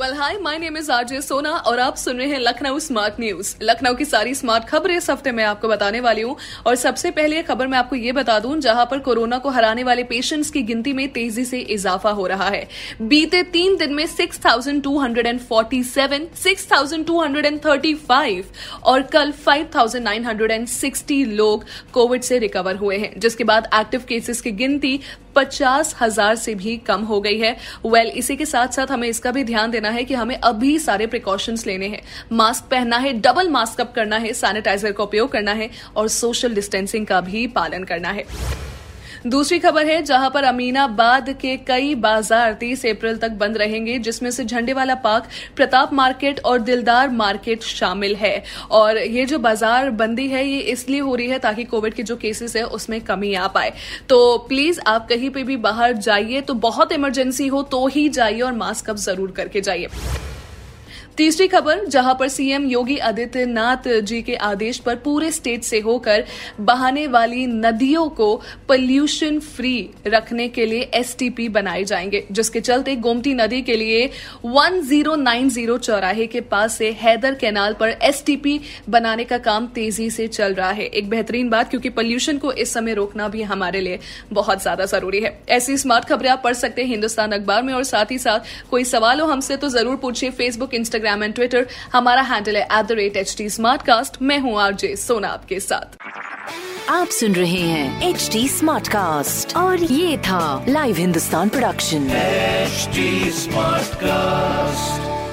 well hi my name is RJ Sona और आप सुन रहे हैं लखनऊ स्मार्ट न्यूज़ लखनऊ की सारी स्मार्ट खबरें इस हफ़्ते मैं आपको बताने वाली हूँ। और सबसे पहले खबर मैं आपको ये बता दूँ जहाँ पर कोरोना को हराने वाले पेशेंट्स की गिनती में तेज़ी से इजाफा हो रहा है। बीते तीन दिन में 6,247, 6,235 और कल 5,960 लोग कोविड से रिकवर हुए हैं जिसके बाद एक्टिव केसेस की गिनती पचास हज़ार से भी कम हो गई है। वेल well, इसी के साथ साथ हमें इसका भी ध्यान देना है कि हमें अभी सारे प्रिकॉशंस लेने हैं। मास्क पहनना है डबल मास्क अप करना है सैनिटाइजर का उपयोग करना है और सोशल डिस्टेंसिंग का भी पालन करना है। दूसरी खबर है, जहाँ पर अमीनाबाद के कई बाज़ार 30 अप्रैल तक बंद रहेंगे, जिसमें से झंडेवाला पार्क, प्रताप मार्केट और दिलदार मार्केट शामिल है। और ये जो बाज़ार बंदी है, ये इसलिए हो रही है ताकि कोविड के जो केसेस है, उसमें कमी आ पाए। तो प्लीज़ आप कहीं पे भी बाहर जाइए तो बहुत इमरजेंसी हो तो ही जाइए और मास्क अप ज़रूर करके जाइए। तीसरी खबर, जहाँ पर सीएम योगी आदित्यनाथ जी के आदेश पर पूरे स्टेट से होकर बहाने वाली नदियों को पोल्यूशन फ्री रखने के लिए एसटीपी बनाए जाएँगे, जिसके चलते गोमती नदी के लिए 1090 चौराहे के पास से हैदर कैनाल पर एसटीपी बनाने का काम तेज़ी से चल रहा है। एक बेहतरीन बात, क्योंकि पोल्यूशन को इस समय रोकना भी हमारे लिए बहुत ज़्यादा ज़रूरी है। ऐसी स्मार्ट खबरें आप पढ़ सकते हैं हिंदुस्तान अखबार में, और साथ ही साथ कोई सवाल हो हमसे तो ज़रूर पूछिए Facebook Instagram Instagram and Twitter हमारा हैंडल है at the rate H T मैं हूँ आरजे सोना आपके साथ। आप सुन रहे हैं एच डी स्मार्ट कास्ट और ये था live Hindustan production smart Smartcast.